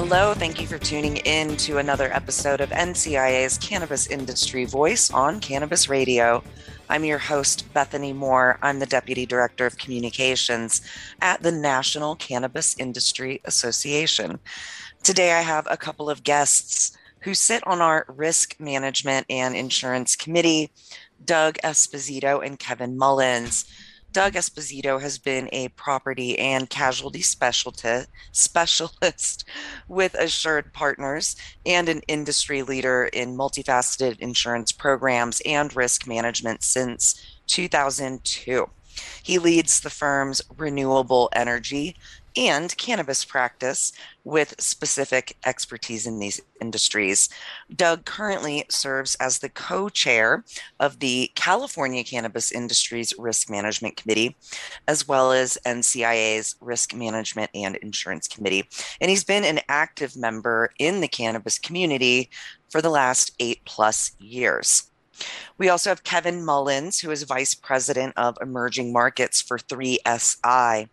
Hello, thank you for tuning in to another episode of NCIA's Cannabis Industry Voice on Cannabis Radio. I'm your host, Bethany Moore. I'm the Deputy Director of Communications at the National Cannabis Industry Association. Today, I have a couple of guests who sit on our Risk Management and Insurance Committee Doug Esposito and Kevin Mullins. Doug Esposito has been a property and casualty specialist, with Assured Partners and an industry leader in multifaceted insurance programs and risk management since 2002. He leads the firm's renewable energy and cannabis practice with specific expertise in these industries. Doug currently serves as the co chair of the California Cannabis Industries Risk Management Committee, as well as NCIA's Risk Management and Insurance Committee. And he's been an active member in the cannabis community for the last eight plus years. We also have Kevin Mullins, who is Vice President of Emerging Markets for 3SI.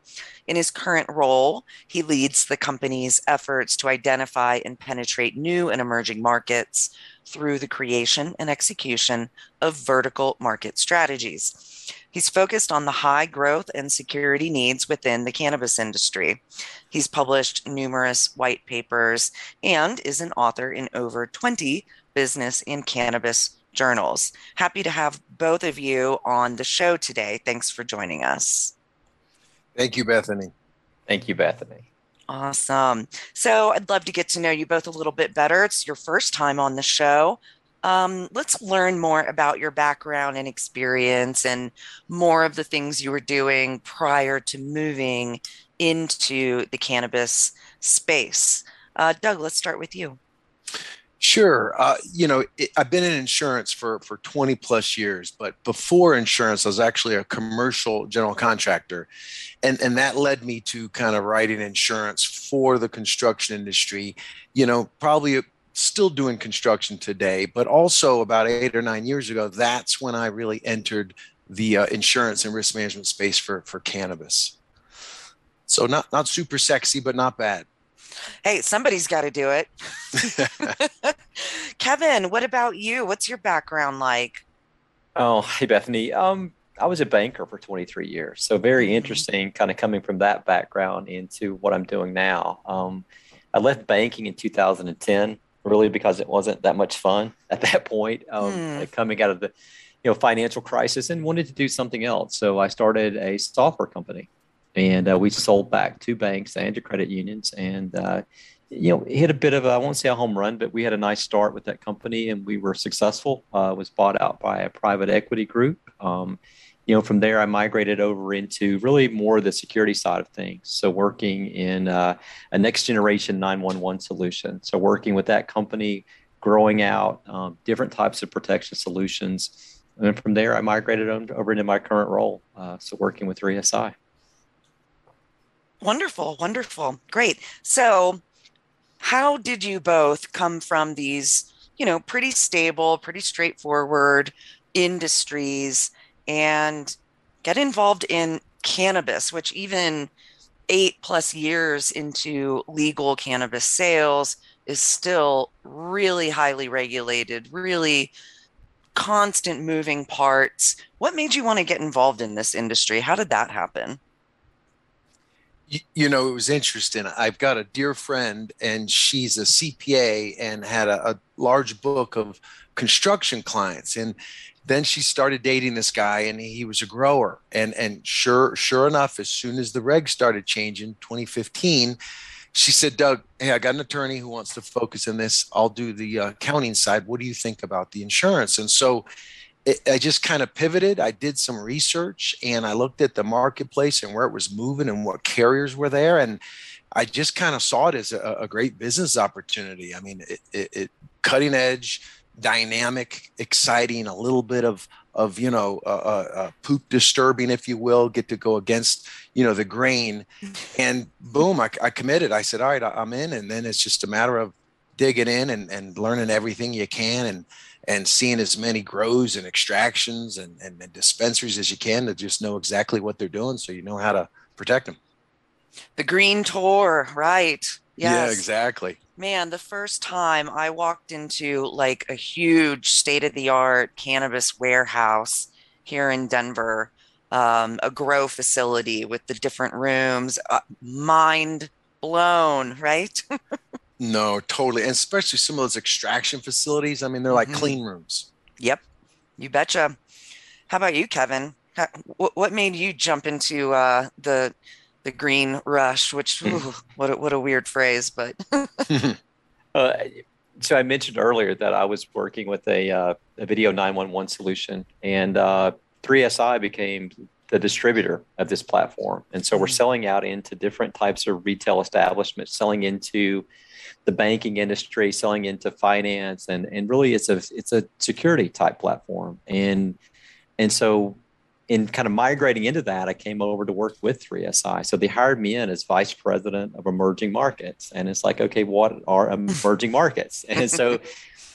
In his current role, he leads the company's efforts to identify and penetrate new and emerging markets through the creation and execution of vertical market strategies. He's focused on the high growth and security needs within the cannabis industry. He's published numerous white papers and is an author in over 20 business and cannabis journals. Happy to have both of you on the show today. Thanks for joining us. Thank you, Bethany. Thank you, Bethany. Awesome. So I'd love to get to know you both a little bit better. It's your first time on the show. Um, let's learn more about your background and experience and more of the things you were doing prior to moving into the cannabis space. Uh, Doug, let's start with you. Sure. Uh, you know, it, I've been in insurance for for 20 plus years, but before insurance, I was actually a commercial general contractor, and and that led me to kind of writing insurance for the construction industry. You know, probably still doing construction today, but also about eight or nine years ago, that's when I really entered the uh, insurance and risk management space for for cannabis. So not not super sexy, but not bad hey, somebody's got to do it. Kevin, what about you? What's your background like? Oh, hey, Bethany. Um, I was a banker for 23 years. So very mm-hmm. interesting kind of coming from that background into what I'm doing now. Um, I left banking in 2010 really because it wasn't that much fun at that point um, mm. coming out of the you know financial crisis and wanted to do something else. So I started a software company and uh, we sold back two banks and to credit unions and uh, you know hit a bit of a i won't say a home run but we had a nice start with that company and we were successful. Uh, was bought out by a private equity group. Um, you know from there i migrated over into really more the security side of things. So working in uh, a next generation 911 solution. So working with that company growing out um, different types of protection solutions. And then from there i migrated over into my current role uh, so working with 3si Wonderful, wonderful. Great. So, how did you both come from these, you know, pretty stable, pretty straightforward industries and get involved in cannabis, which even eight plus years into legal cannabis sales is still really highly regulated, really constant moving parts. What made you want to get involved in this industry? How did that happen? You, you know, it was interesting. I've got a dear friend, and she's a CPA and had a, a large book of construction clients. And then she started dating this guy, and he was a grower. And and sure sure enough, as soon as the regs started changing, 2015 she said, Doug, hey, I got an attorney who wants to focus in this. I'll do the uh, accounting side. What do you think about the insurance? And so it, I just kind of pivoted. I did some research and I looked at the marketplace and where it was moving and what carriers were there. And I just kind of saw it as a, a great business opportunity. I mean, it, it, it cutting edge, dynamic, exciting, a little bit of of you know uh, uh, poop disturbing, if you will, get to go against you know the grain, and boom, I, I committed. I said, all right, I'm in, and then it's just a matter of digging in and, and learning everything you can and and seeing as many grows and extractions and, and, and dispensaries as you can to just know exactly what they're doing so you know how to protect them. The green tour, right. Yes. Yeah, exactly man, the first time I walked into like a huge state of the art cannabis warehouse here in Denver, um, a grow facility with the different rooms, uh, mind blown, right? no, totally. And especially some of those extraction facilities. I mean, they're like mm-hmm. clean rooms. Yep. You betcha. How about you, Kevin? How, what made you jump into uh, the the green rush, which ooh, what a, what a weird phrase, but. uh, so I mentioned earlier that I was working with a, uh, a video 911 solution, and uh, 3SI became the distributor of this platform. And so we're hmm. selling out into different types of retail establishments, selling into the banking industry, selling into finance, and and really it's a it's a security type platform. And and so in kind of migrating into that, I came over to work with 3SI. So they hired me in as vice president of emerging markets. And it's like, okay, what are emerging markets? And so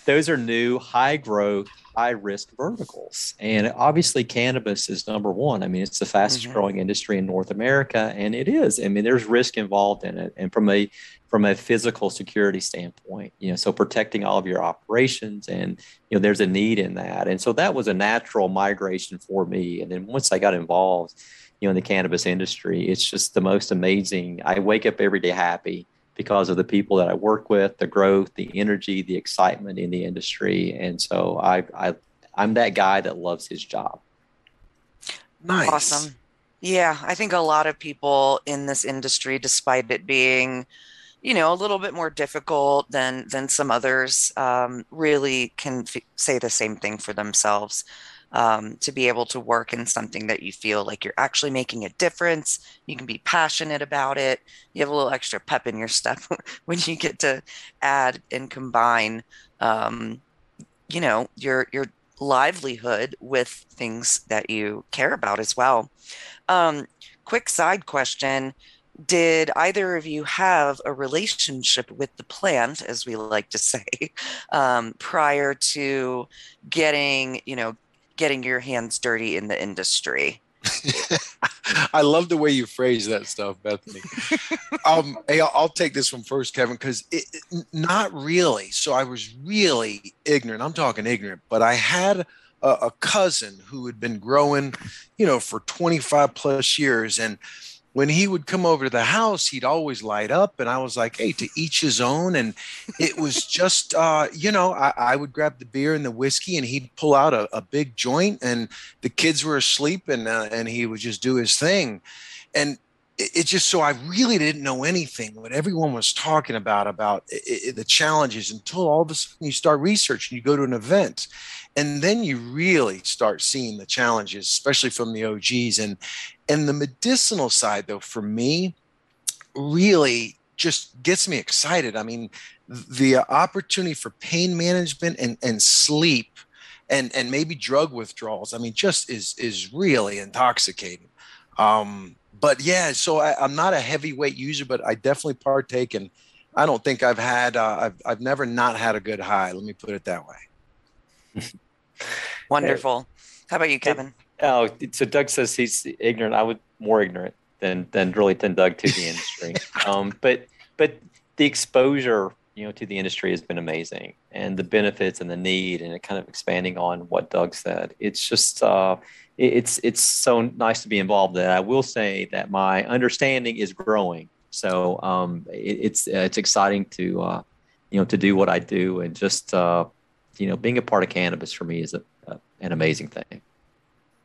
those are new, high growth, high risk verticals. And obviously, cannabis is number one. I mean, it's the fastest mm-hmm. growing industry in North America, and it is. I mean, there's risk involved in it. And from a from a physical security standpoint you know so protecting all of your operations and you know there's a need in that and so that was a natural migration for me and then once i got involved you know in the cannabis industry it's just the most amazing i wake up every day happy because of the people that i work with the growth the energy the excitement in the industry. And so i, I i'm that guy that loves his job. Nice. Awesome. Yeah i think a lot of people in this industry despite it being you know a little bit more difficult than than some others um, really can f- say the same thing for themselves um, to be able to work in something that you feel like you're actually making a difference. You can be passionate about it. You have a little extra pep in your step when you get to add and combine um, you know your your livelihood with things that you care about as well. Um, quick side question. Did either of you have a relationship with the plant as we like to say um, prior to getting you know getting your hands dirty in the industry I love the way you phrase that stuff, Bethany. um, hey, I'll, I'll, take this one first, Kevin, because not really. So I was really ignorant. I'm talking ignorant, but I had a, a cousin who had been growing, you know, for 25 plus years, and when he would come over to the house, he'd always light up. And I was like, hey, to each his own. And it was just, uh, you know, I, I, would grab the beer and the whiskey and he'd pull out a, a big joint and the kids were asleep and, uh, and he would just do his thing. And it, it, just so I really didn't know anything what everyone was talking about, about it, the challenges until all of a sudden you start researching, you go to an event and then you really start seeing the challenges especially from the og's and and the medicinal side though for me really just gets me excited. I mean the opportunity for pain management and and sleep and and maybe drug withdrawals i mean just is is really intoxicating. Um but yeah so I, i'm not a heavyweight user but i definitely partake and i don't think i've had uh, I've, I've never not had a good high let me put it that way Wonderful. How about you, Kevin? Oh, so Doug says he's ignorant. I would more ignorant than than really than Doug to the industry. um, but but the exposure you know, to the industry has been amazing, and the benefits and the need, and it kind of expanding on what Doug said. It's just, uh, it's it's so nice to be involved. That I will say that my understanding is growing. So um, it, it's it's exciting to uh, you know to do what I do, and just uh, you know being a part of cannabis for me is a, a, an amazing thing.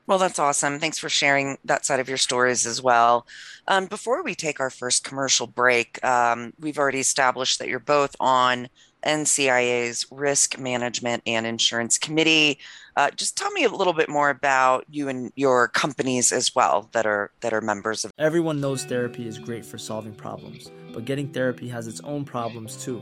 Well, that's awesome. Thanks for sharing that side of your stories as well. Um, before we take our first commercial break, um, we've already established that you're both on NCIA's Risk Management and Insurance Committee. Uh, just tell me a little bit more about you and your companies as well that are that are members of. Everyone knows therapy is great for solving problems, but getting therapy has its own problems too,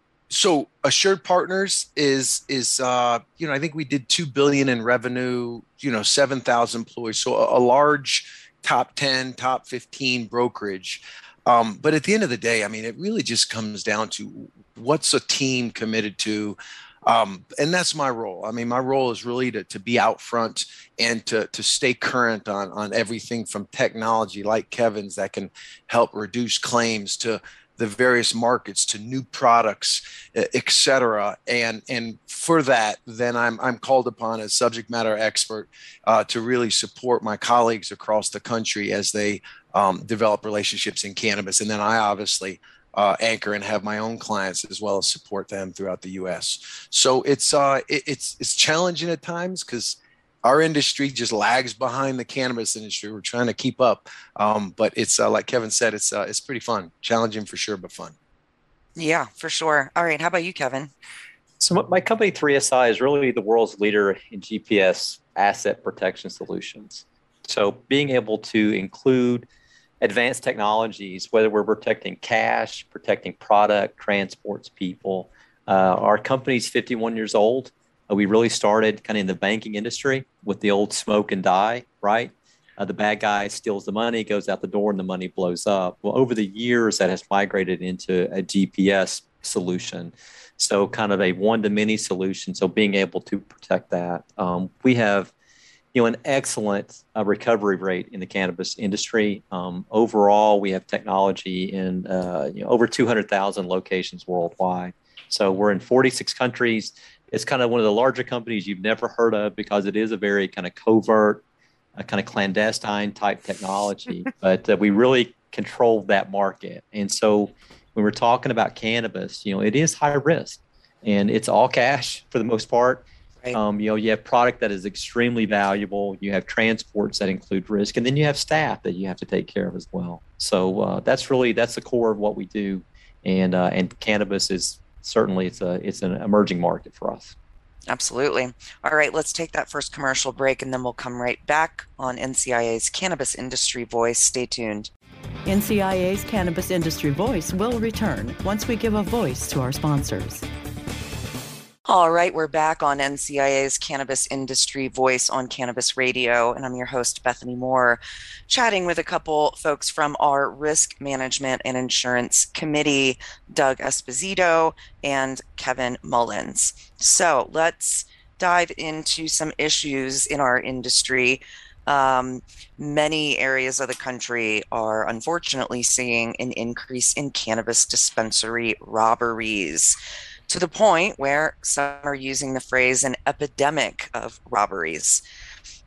so assured partners is is uh, you know I think we did two billion in revenue. You know, seven thousand employees. So a, a, large top ten, top fifteen brokerage. Um, but at the end of the day, I mean, it really just comes down to what's a team committed to um, and that's my role. I mean, my role is really to, to be out front and to, to stay current on, on everything from technology like Kevin's that can help reduce claims to the various markets to new products, et cetera. And, and for that, then I'm, I'm called upon as subject matter expert uh, to really support my colleagues across the country as they um, develop relationships in cannabis. And then I obviously uh, anchor and have my own clients as well as support them throughout the U.S. So it's uh, it, it's it's challenging at times because our industry just lags behind the cannabis industry. We're trying to keep up, um, but it's uh, like Kevin said, it's uh, it's pretty fun, challenging for sure, but fun. Yeah, for sure. All right, how about you, Kevin? So my company 3SI is really the world's leader in GPS asset protection solutions. So being able to include advanced technologies, whether we're protecting cash, protecting product, transports people. Uh, our company's 51 years old. Uh, we really started kind of in the banking industry with the old smoke and dye, right? Uh, the bad guy steals the money, goes out the door, and the money blows up. Well, over the years, that has migrated into a GPS solution. So, kind of a one to many solution. So, being able to protect that. Um, we have you know, an excellent uh, recovery rate in the cannabis industry. Um, overall, we have technology in uh, you know, over 200,000 locations worldwide. So we're in 46 countries. It's kind of one of the larger companies you've never heard of because it is a very kind of covert, uh, kind of clandestine type technology. but uh, we really control that market. And so when we're talking about cannabis, you know, it is high risk and it's all cash for the most part Right. Um, you know, you have product that is extremely valuable. You have transports that include risk, and then you have staff that you have to take care of as well. So uh, that's really that's the core of what we do, and uh, and cannabis is certainly it's a it's an emerging market for us. Absolutely. All right, let's take that first commercial break, and then we'll come right back on NCIA's Cannabis Industry Voice. Stay tuned. NCIA's Cannabis Industry Voice will return once we give a voice to our sponsors. All right, we're back on NCIA's Cannabis Industry Voice on Cannabis Radio, and I'm your host, Bethany Moore, chatting with a couple folks from our Risk Management and Insurance Committee, Doug Esposito and Kevin Mullins. So let's dive into some issues in our industry. Um, many areas of the country are unfortunately seeing an increase in cannabis dispensary robberies to the point where some are using the phrase an epidemic of robberies.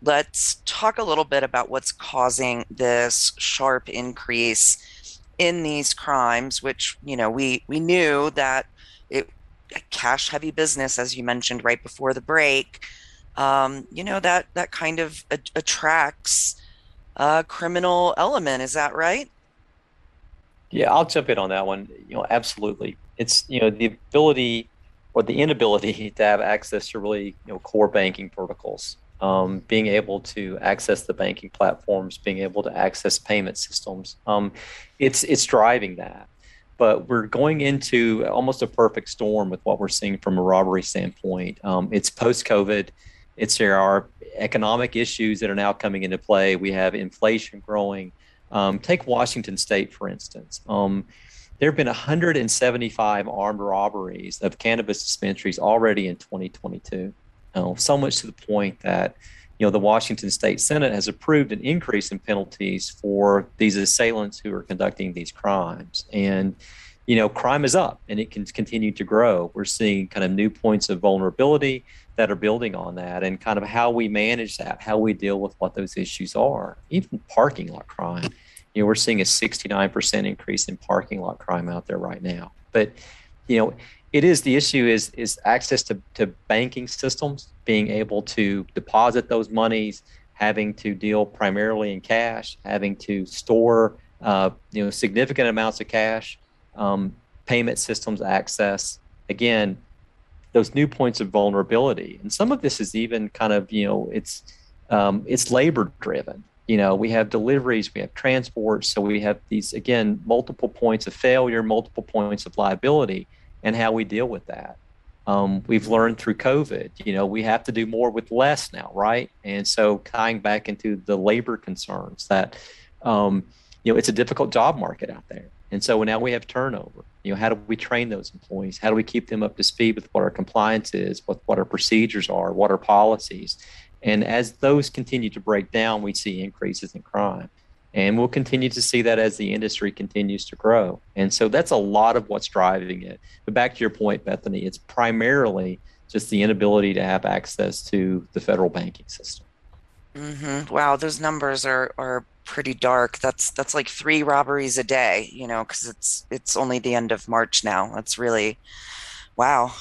Let's talk a little bit about what's causing this sharp increase in these crimes, which, you know, we, we knew that it cash heavy business, as you mentioned right before the break, um, you know, that, that kind of a- attracts a criminal element. Is that right? Yeah, I'll jump in on that one. You know, absolutely. It's, you know, the ability or the inability to have access to really, you know, core banking verticals. Um, being able to access the banking platforms, being able to access payment systems, um, it's it's driving that but we're going into almost a perfect storm with what we're seeing from a robbery standpoint. Um, it's post COVID. It's there are economic issues that are now coming into play. We have inflation growing. Um, take Washington State, for instance. There have been 175 armed robberies of cannabis dispensaries already in 2022. Uh, so much to the point that you know, the Washington State Senate has approved an increase in penalties for these assailants who are conducting these crimes. And, you know, crime is up and it can continue to grow. We're seeing kind of new points of vulnerability that are building on that and kind of how we manage that, how we deal with what those issues are, even parking lot crime. You know, we're seeing a 69% increase in parking lot crime out there right now. But, you know, it is the issue is is access to, to banking systems being able to deposit those monies having to deal primarily in cash having to store uh, you know significant amounts of cash um, payment systems access. Again those new points of vulnerability. And some of this is even kind of you know it's um, it's labor driven you know we have deliveries we have transports so we have these again multiple points of failure multiple points of liability and how we deal with that. Um, we've learned through COVID, you know, we have to do more with less now, right? And so tying back into the labor concerns that, um, you know, it's a difficult job market out there. And so now we have turnover. You know, how do we train those employees? How do we keep them up to speed with what our compliance is, what, what our procedures are, what our policies? And as those continue to break down, we see increases in crime. And we'll continue to see that as the industry continues to grow. And so that's a lot of what's driving it. But back to your point, Bethany, it's primarily just the inability to have access to the federal banking system. Mm-hmm. Wow, those numbers are are pretty dark. That's that's like three robberies a day, you know, because it's it's only the end of March now. That's really wow.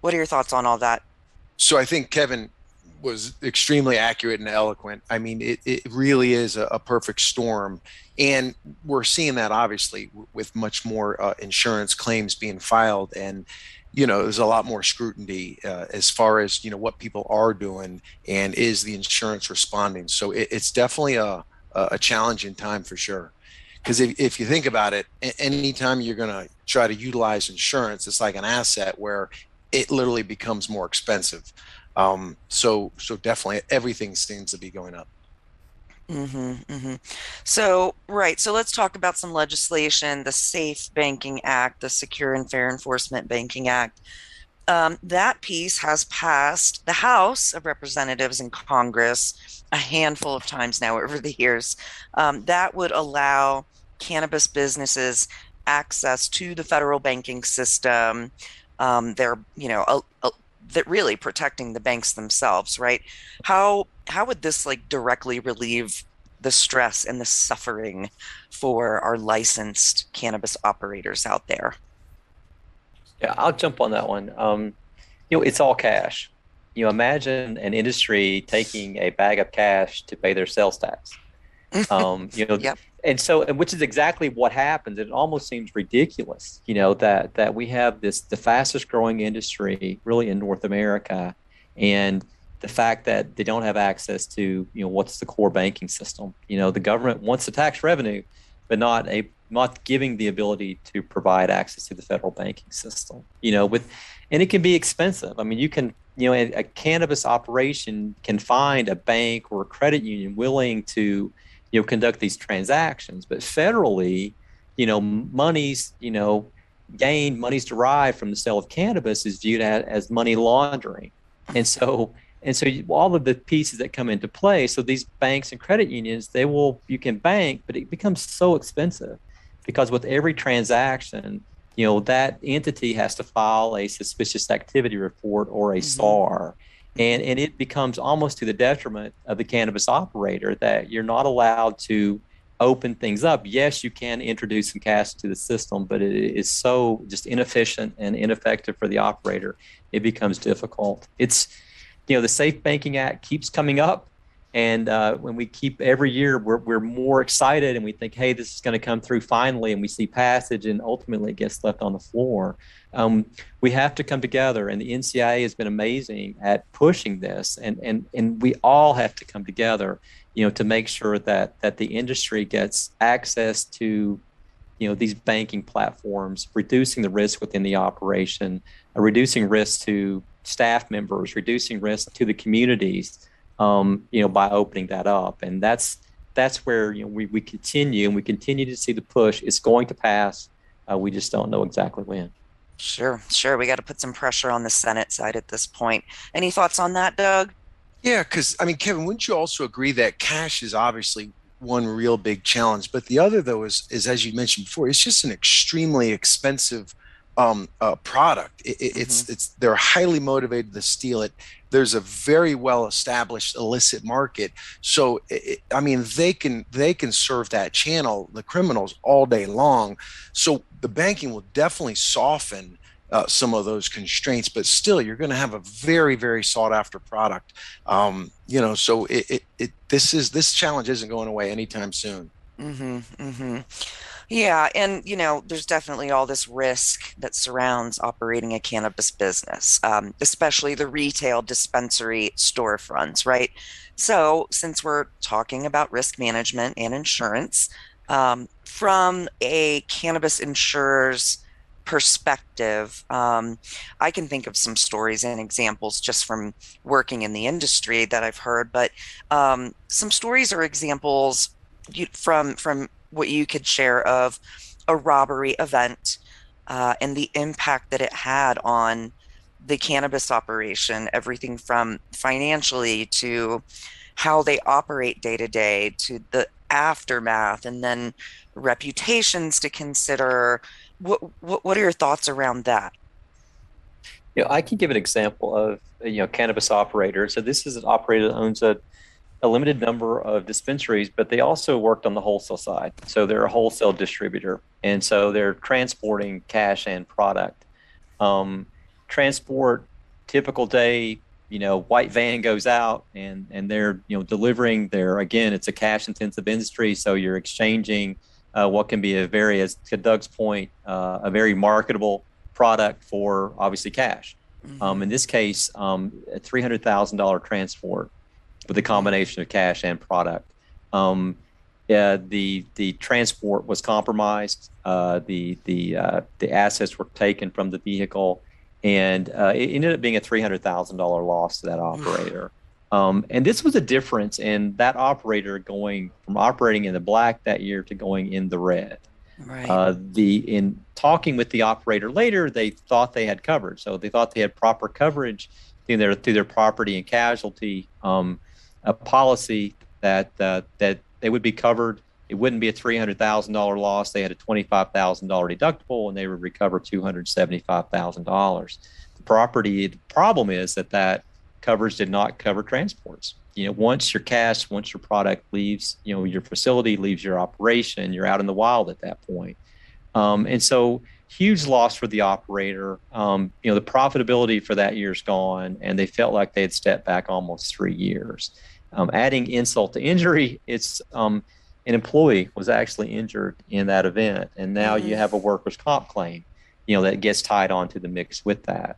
What are your thoughts on all that? So I think Kevin was extremely accurate and eloquent. I mean, it, it really is a, a perfect storm. And we're seeing that obviously with much more uh, insurance claims being filed. And, you know, there's a lot more scrutiny uh, as far as, you know, what people are doing and is the insurance responding. So it, it's definitely a, a challenging time for sure. Because if, if you think about it, anytime you're going to try to utilize insurance, it's like an asset where it literally becomes more expensive. Um, so so definitely everything seems to be going up. Mm-hmm, mm-hmm. So, right. So, let's talk about some legislation the Safe Banking Act, the Secure and Fair Enforcement Banking Act. Um, that piece has passed the House of Representatives in Congress a handful of times now over the years. Um, that would allow cannabis businesses access to the federal banking system. Um, they're, you know, a, a, that really protecting the banks themselves, right? How how would this like directly relieve the stress and the suffering for our licensed cannabis operators out there? Yeah, I'll jump on that one. Um, you know, it's all cash. You know, imagine an industry taking a bag of cash to pay their sales tax. Um, you know, yep and so and which is exactly what happens. It almost seems ridiculous you know that that we have this the fastest growing industry really in north america and the fact that they don't have access to you know what's the core banking system. You know the government wants the tax revenue but not a not giving the ability to provide access to the federal banking system you know with and it can be expensive. I mean you can you know a, a cannabis operation can find a bank or a credit union willing to you know conduct these transactions. But federally you know monies you know gained monies derived from the sale of cannabis is viewed as, as money laundering. And so and so all of the pieces that come into play so these banks and credit unions they will you can bank but it becomes so expensive because with every transaction you know that entity has to file a suspicious activity report or a mm-hmm. SAR and and it becomes almost to the detriment of the cannabis operator that you're not allowed to open things up, yes, you can introduce some cash to the system, but it is so just inefficient and ineffective for the operator. It becomes difficult. It's, you know, the Safe Banking Act keeps coming up. And uh, when we keep every year, we're, we're more excited and we think, hey, this is going to come through finally. And we see passage and ultimately it gets left on the floor. Um, we have to come together. And the NCIA has been amazing at pushing this. And, and, and we all have to come together you know, to make sure that that the industry gets access to, you know, these banking platforms, reducing the risk within the operation, uh, reducing risk to staff members, reducing risk to the communities, um, you know, by opening that up. And that's that's where you know we, we continue and we continue to see the push. It's going to pass. Uh, we just don't know exactly when. Sure, sure. We got to put some pressure on the Senate side at this point. Any thoughts on that, Doug? Yeah, because I mean, Kevin, wouldn't you also agree that cash is obviously one real big challenge, but the other though is, is as you mentioned before, it's just an extremely expensive um, uh, product. It, it, it's mm-hmm. it's they're highly motivated to steal it. There's a very well established illicit market, so it, I mean they can they can serve that channel, the criminals, all day long. So the banking will definitely soften uh, some of those constraints, but still, you're going to have a very, very sought after product. Um, you know, so it, it, it, this is this challenge isn't going away anytime soon. Mm-hmm. Mm-hmm. Yeah, and you know, there's definitely all this risk that surrounds operating a cannabis business, um, especially the retail dispensary storefronts, right? So, since we're talking about risk management and insurance, um, from a cannabis insurer's perspective, um, I can think of some stories and examples just from working in the industry that I've heard, but um, some stories or examples from from what you could share of a robbery event uh, and the impact that it had on the cannabis operation, everything from financially to how they operate day to day to the aftermath and then reputations to consider what, what what are your thoughts around that? You know, I can give an example of you know cannabis operator. So this is an operator that owns a, a limited number of dispensaries, but they also worked on the wholesale side. So they're a wholesale distributor, and so they're transporting cash and product. Um, transport typical day you know white van goes out and and they're you know delivering their again it's a cash intensive industry so you're exchanging uh, what can be a very, as to Doug's point, uh, a very marketable product for obviously cash. Mm-hmm. Um, in this case, um, a three hundred thousand dollar transport with a combination of cash and product. Um, yeah, the the transport was compromised. Uh, the the uh, the assets were taken from the vehicle, and uh, it ended up being a three hundred thousand dollar loss to that operator. Um, and this was a difference in that operator going from operating in the black that year to going in the red. Right. Uh, the in talking with the operator later, they thought they had coverage, so they thought they had proper coverage through their through their property and casualty um, a policy that uh, that they would be covered. It wouldn't be a three hundred thousand dollar loss. They had a twenty five thousand dollar deductible, and they would recover two hundred seventy five thousand dollars. The property the problem is that that coverage did not cover transports. You know, once your cash, once your product leaves, you know, your facility leaves your operation, you're out in the wild at that point. Um, and so, huge loss for the operator. Um, you know, the profitability for that year's gone, and they felt like they had stepped back almost three years. Um, adding insult to injury, it's um, an employee was actually injured in that event, and now mm-hmm. you have a workers' comp claim, you know, that gets tied onto the mix with that.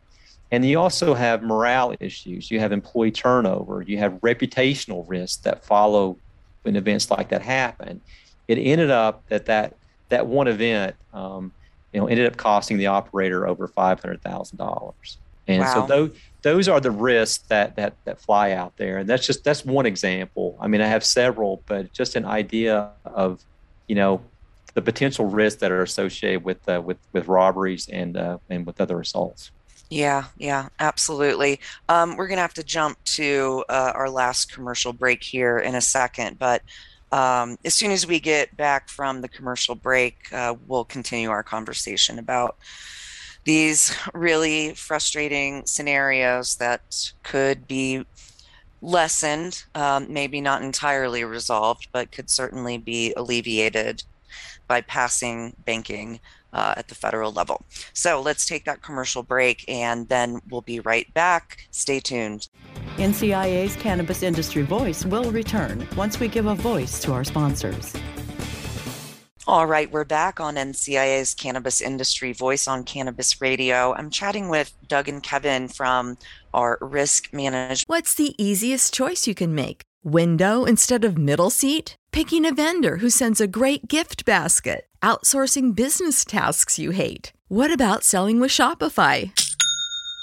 And you also have morale issues. You have employee turnover. You have reputational risks that follow when events like that happen. It ended up that that, that one event, um, you know, ended up costing the operator over five hundred thousand dollars. And wow. so those those are the risks that that that fly out there. And that's just that's one example. I mean, I have several, but just an idea of, you know, the potential risks that are associated with uh, with with robberies and uh, and with other assaults. Yeah, yeah, absolutely. Um, we're going to have to jump to uh, our last commercial break here in a second, but um, as soon as we get back from the commercial break, uh, we'll continue our conversation about these really frustrating scenarios that could be lessened, um, maybe not entirely resolved, but could certainly be alleviated by passing banking uh, at the federal level. So let's take that commercial break and then we'll be right back. Stay tuned. NCIA's Cannabis Industry Voice will return once we give a voice to our sponsors. All right, we're back on NCIA's Cannabis Industry Voice on Cannabis Radio. I'm chatting with Doug and Kevin from our risk management. What's the easiest choice you can make? Window instead of middle seat? Picking a vendor who sends a great gift basket? Outsourcing business tasks you hate? What about selling with Shopify?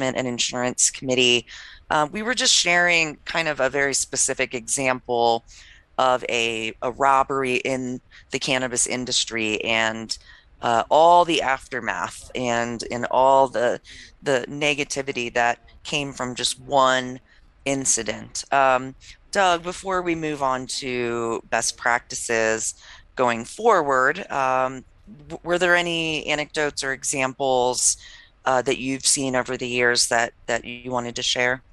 And Insurance Committee. Uh, we were just sharing kind of a very specific example of a, a robbery in the cannabis industry and uh, all the aftermath and and all the the negativity that came from just one incident. Um, Doug, before we move on to best practices going forward, um, were there any anecdotes or examples uh, that you've seen over the years that that you wanted to share?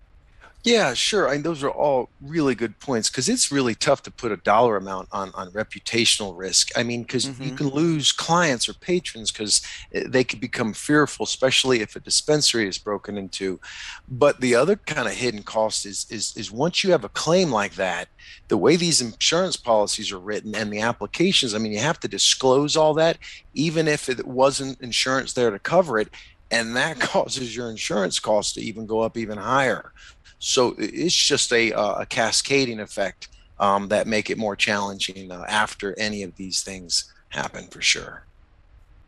Yeah, sure. I mean, those are all really good points because it's really tough to put a dollar amount on on reputational risk. I mean, because you Mhm. can lose clients or patrons because they could become fearful, especially if a dispensary is broken into. But the other kind of hidden cost is is is once you have a claim like that, the way these insurance policies are written and the applications. I mean, you have to disclose all that, even if it wasn't insurance there to cover it, and that causes your insurance costs to even go up even higher. So it's just a, uh, a cascading effect um, that make it more challenging uh, after any of these things happen for sure.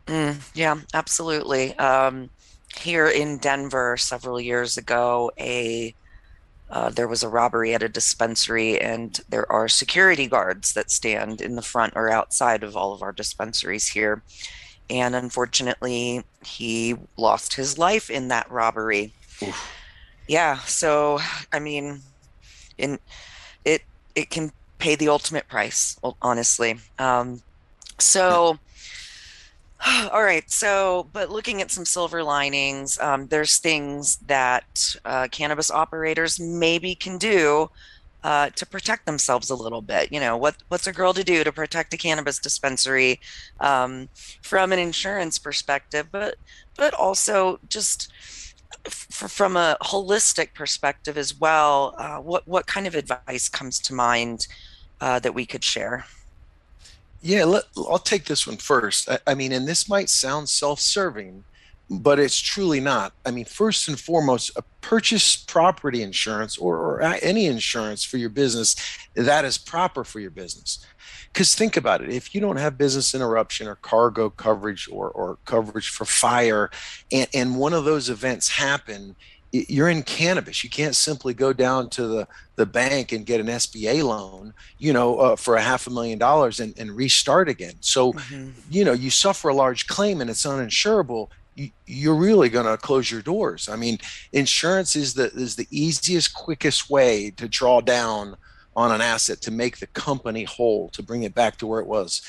Mm, yeah, absolutely. Um, here in Denver, several years ago, a uh, there was a robbery at a dispensary, and there are security guards that stand in the front or outside of all of our dispensaries here. And unfortunately, he lost his life in that robbery. Oof. Yeah, so I mean, in it it can pay the ultimate price, honestly. Um, so. All right. So, but looking at some silver linings, um, there's things that uh, cannabis operators maybe can do uh, to protect themselves a little bit. You know, what what's a girl to do to protect a cannabis dispensary um, from an insurance perspective, but but also just f- from a holistic perspective as well. Uh, what what kind of advice comes to mind uh, that we could share? Yeah, let, I'll take this one first. I, I mean, and this might sound self serving, but it's truly not. I mean, first and foremost, a purchase property insurance or, or any insurance for your business that is proper for your business. Because think about it if you don't have business interruption or cargo coverage or, or coverage for fire, and, and one of those events happen, you're in cannabis. You can't simply go down to the, the bank and get an SBA loan, you know, uh, for a half a million dollars and, and restart again. So, Mhm. you know, you suffer a large claim and it's uninsurable. You, you're really going to close your doors. I mean, insurance is the is the easiest, quickest way to draw down on an asset to make the company whole, to bring it back to where it was,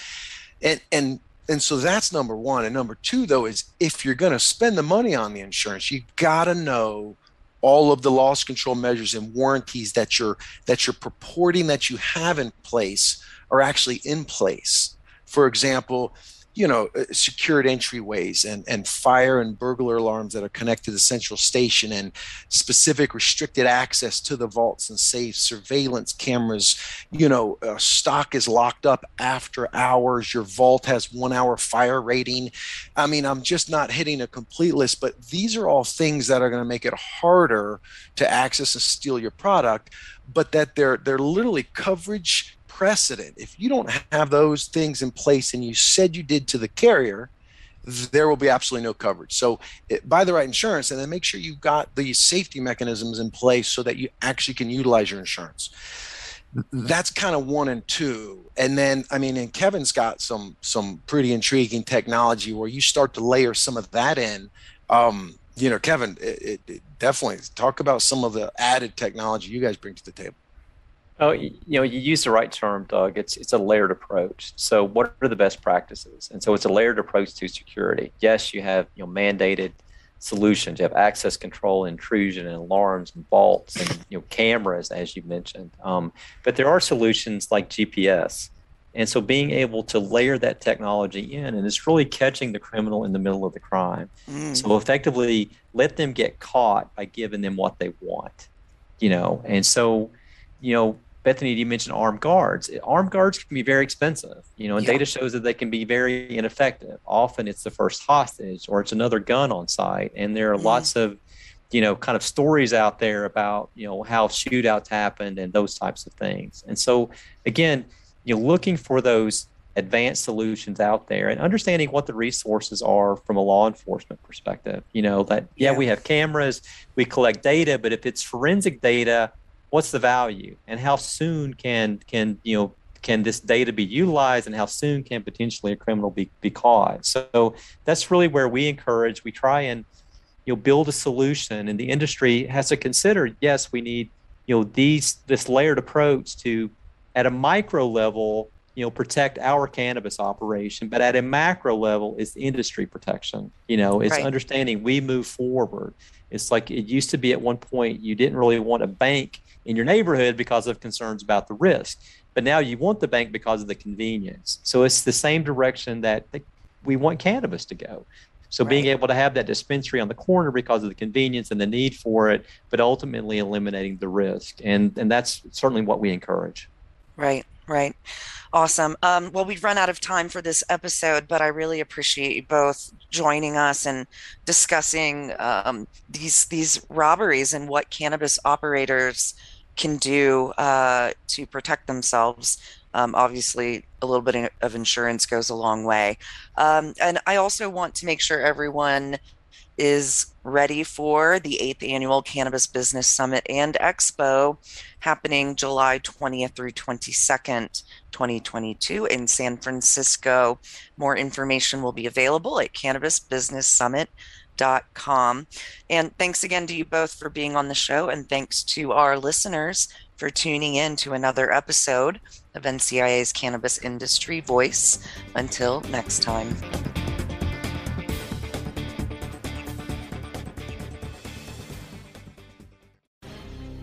and and and so that's number one. And number two, though, is if you're going to spend the money on the insurance, you got to know all of the loss control measures and warranties that you're that you're purporting that you have in place are actually in place. For example, you know, uh, secured entryways and, and fire and burglar alarms that are connected to the central station and specific restricted access to the vaults and safe surveillance cameras, you know, uh, stock is locked up after hours. Your vault has one hour fire rating. I mean, I'm just not hitting a complete list, but these are all things that are going to make it harder to access and steal your product, but that they're, they're literally coverage precedent. If you don't have those things in place and you said you did to the carrier, there will be absolutely no coverage. So it, buy the right insurance and then make sure you've got the safety mechanisms in place so that you actually can utilize your insurance. That's kind of one and two. And then I mean, and Kevin's got some some pretty intriguing technology where you start to layer some of that in. Um, you know, Kevin, it, it definitely talk about some of the added technology you guys bring to the table. Oh, you know, you use the right term, Doug. It's it's a layered approach. So, what are the best practices? And so, it's a layered approach to security. Yes, you have you know mandated solutions. You have access control, intrusion, and alarms, and vaults, and you know cameras, as you mentioned. Um, but there are solutions like GPS. And so, being able to layer that technology in, and it's really catching the criminal in the middle of the crime. Mm. So, effectively, let them get caught by giving them what they want. You know, and so, you know Bethany, you mentioned armed guards. Armed guards can be very expensive, you know, and yeah. data shows that they can be very ineffective. Often it's the first hostage or it's another gun on site. And there are mm. lots of, you know, kind of stories out there about, you know, how shootouts happened and those types of things. And so, again, you're looking for those advanced solutions out there and understanding what the resources are from a law enforcement perspective. You know, that, yeah, yeah. we have cameras, we collect data, but if it's forensic data, what's the value? And how soon can can you know can this data be utilized and how soon can potentially a criminal be, be caught? So that's really where we encourage we try and you know build a solution. And the industry has to consider yes we need you know these this layered approach to at a micro level you know protect our cannabis operation but at a macro level is industry protection. You know it's right. understanding we move forward. It's like it used to be at one point you didn't really want a bank in your neighborhood because of concerns about the risk. But now you want the bank because of the convenience. So it's the same direction that we want cannabis to go. So right. being able to have that dispensary on the corner because of the convenience and the need for it, but ultimately eliminating the risk. And and that's certainly what we encourage. Right, right. Awesome. Um, well, we've run out of time for this episode, but I really appreciate you both joining us and discussing um, these these robberies and what cannabis operators can do uh, to protect themselves. Um, obviously, a little bit of insurance goes a long way. Um, and I also want to make sure everyone is ready for the eighth annual Cannabis Business Summit and Expo happening July 20th through 22nd, 2022 in San Francisco. More information will be available at cannabisbusinesssummit.com. And thanks again to you both for being on the show, and thanks to our listeners for tuning in to another episode of NCIA's Cannabis Industry Voice. Until next time.